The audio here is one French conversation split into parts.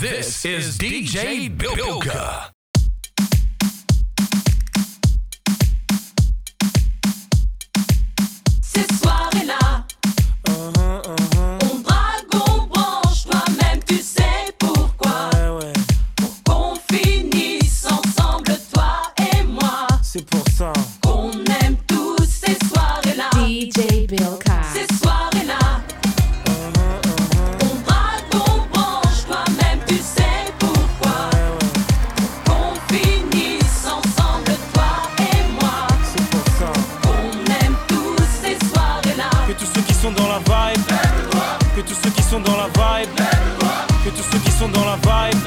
This is DJ Bilka. Ces soirées-là, on drague, on branche, toi-même tu sais pourquoi. Pour qu'on finisse ensemble, toi et moi. C'est pour ça. Sont dans la vibe. Que tous ceux qui sont dans la vibe.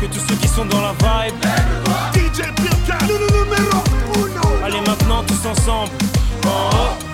Que tous ceux qui sont dans la vibe. DJ numéro uno. Allez maintenant tous ensemble. En haut.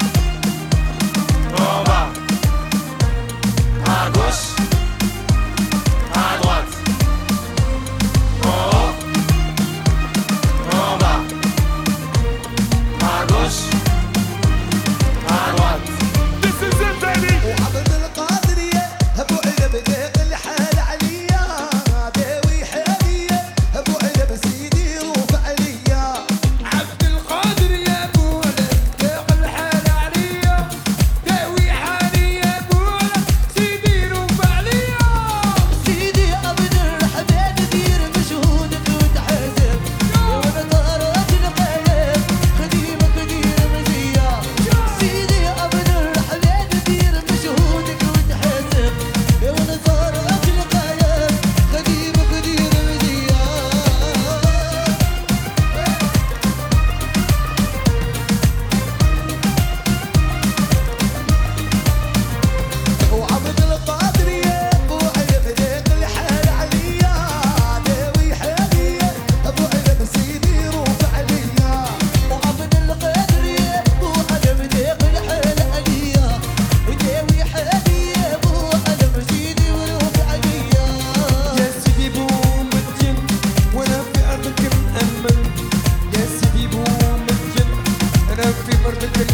people to